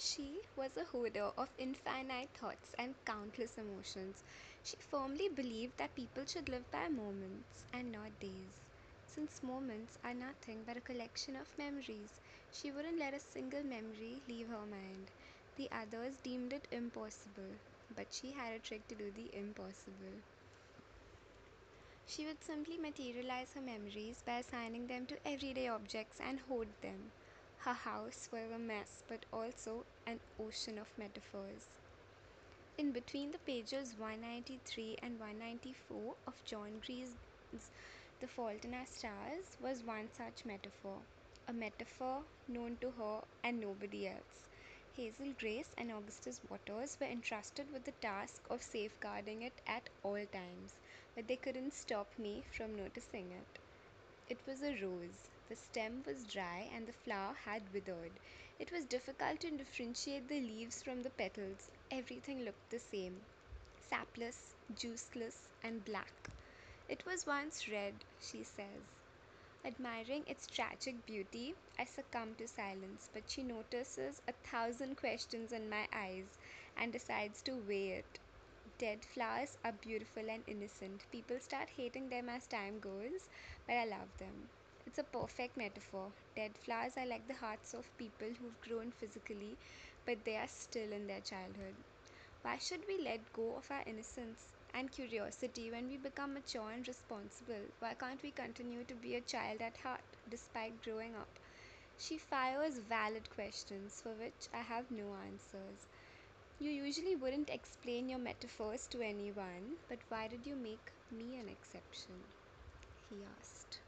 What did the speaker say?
She was a hoarder of infinite thoughts and countless emotions. She firmly believed that people should live by moments and not days. Since moments are nothing but a collection of memories, she wouldn't let a single memory leave her mind. The others deemed it impossible, but she had a trick to do the impossible. She would simply materialize her memories by assigning them to everyday objects and hoard them. Her house was a mess, but also an ocean of metaphors. In between the pages 193 and 194 of John Green's The Fault in Our Stars was one such metaphor, a metaphor known to her and nobody else. Hazel Grace and Augustus Waters were entrusted with the task of safeguarding it at all times, but they couldn't stop me from noticing it. It was a rose. The stem was dry and the flower had withered. It was difficult to differentiate the leaves from the petals. Everything looked the same sapless, juiceless, and black. It was once red, she says. Admiring its tragic beauty, I succumb to silence, but she notices a thousand questions in my eyes and decides to weigh it. Dead flowers are beautiful and innocent. People start hating them as time goes, but I love them. It's a perfect metaphor. Dead flowers are like the hearts of people who've grown physically, but they are still in their childhood. Why should we let go of our innocence and curiosity when we become mature and responsible? Why can't we continue to be a child at heart despite growing up? She fires valid questions for which I have no answers. You usually wouldn't explain your metaphors to anyone, but why did you make me an exception? He asked.